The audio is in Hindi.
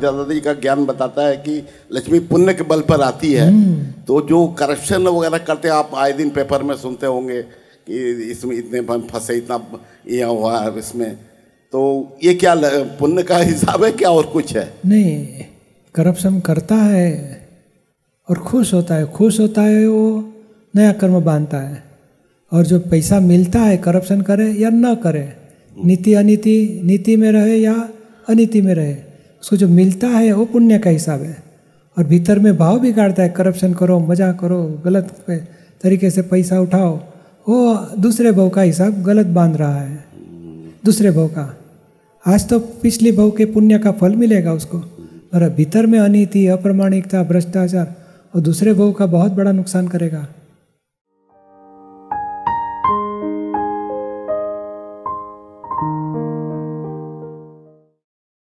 दादाजी का ज्ञान बताता है कि लक्ष्मी पुण्य के बल पर आती है। तो जो करप्शन वगैरह करते हैं आप आए दिन पेपर में सुनते होंगे कि इसमें इतने फंसे इतना ये हुआ है इसमें। तो ये क्या पुण्य का हिसाब है क्या और कुछ है? नहीं करप्शन करता है और खुश होता है। खुश होता है वो नया कर्म बांधता है। और जो पैसा मिलता है करप्शन करे या न करे नीति अनीति नीति में रहे या अनीति में रहे उसको जो मिलता है, वो पुण्य का हिसाब है। और भीतर में भाव बिगाड़ता है करप्शन करो मज़ा करो, गलत तरीके से पैसा उठाओ, वो दूसरे भाव का हिसाब गलत बाँध रहा है। दूसरे भाव का। आज तो पिछले भाव के पुण्य का फल मिलेगा उसको। और भीतर में अनीति, अप्रमाणिकता, भ्रष्टाचार और दूसरे भाव का बहुत बड़ा नुकसान करेगा।